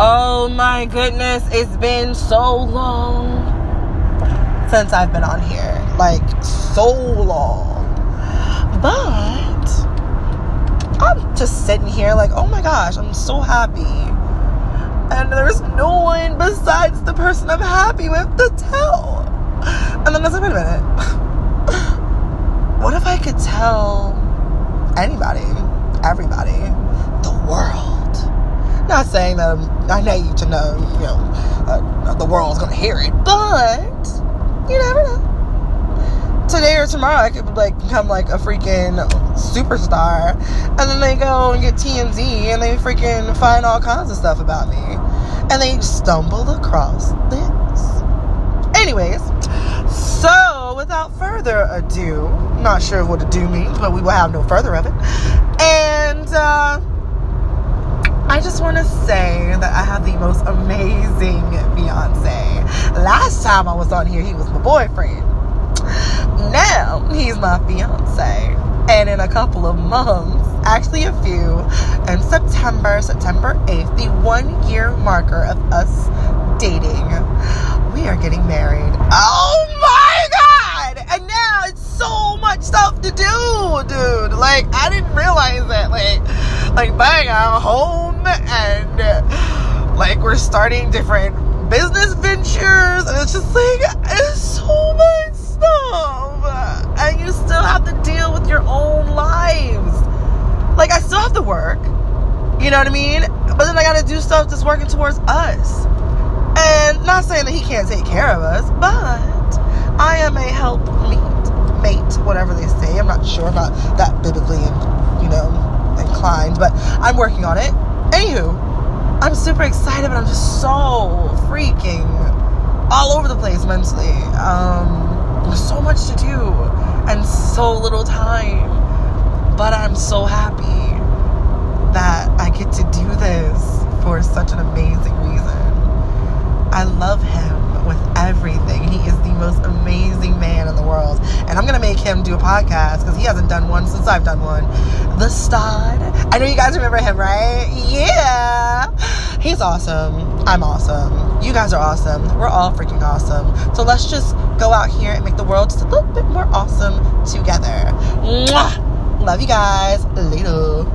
Oh my goodness, it's been so long since I've been on here. Like, so long. But I'm just sitting here, like, oh my gosh, I'm so happy. And there's no one besides the person I'm happy with to tell. And then I like, wait a minute. what if I could tell anybody, everybody, the world? Not saying that I'm, I need you to know, you know, uh, the world's gonna hear it, but you never know. Today or tomorrow, I could like become like a freaking superstar, and then they go and get TMZ and they freaking find all kinds of stuff about me, and they stumble across this. Anyways, so without further ado, not sure what ado means, but we will have no further of it, and. uh I just want to say that I have the most amazing fiance. Last time I was on here, he was my boyfriend. Now he's my fiance. And in a couple of months, actually a few, in September, September 8th, the one year marker of us dating, we are getting married. Oh my God! And now it's so much stuff to do, dude. Like, I didn't realize that. Like, like buying a home and uh, like we're starting different business ventures and it's just like it's so much stuff and you still have to deal with your own lives. Like i still have to work you know what i mean? But then i gotta do stuff that's working towards us. And not saying that he can't take care of us but i am a help meet mate whatever they say. I'm not sure about that biblically you know inclined, but I'm working on it. Anywho, I'm super excited, but I'm just so freaking all over the place mentally. Um, there's so much to do and so little time, but I'm so happy that I get to do this for such an amazing reason. I love him with everything. He is the most amazing man in the world. And I'm going to make him do a podcast because he hasn't done one since I've done one. The Stod. I know you guys remember him, right? Yeah. He's awesome. I'm awesome. You guys are awesome. We're all freaking awesome. So let's just go out here and make the world just a little bit more awesome together. Mwah! Love you guys. Later.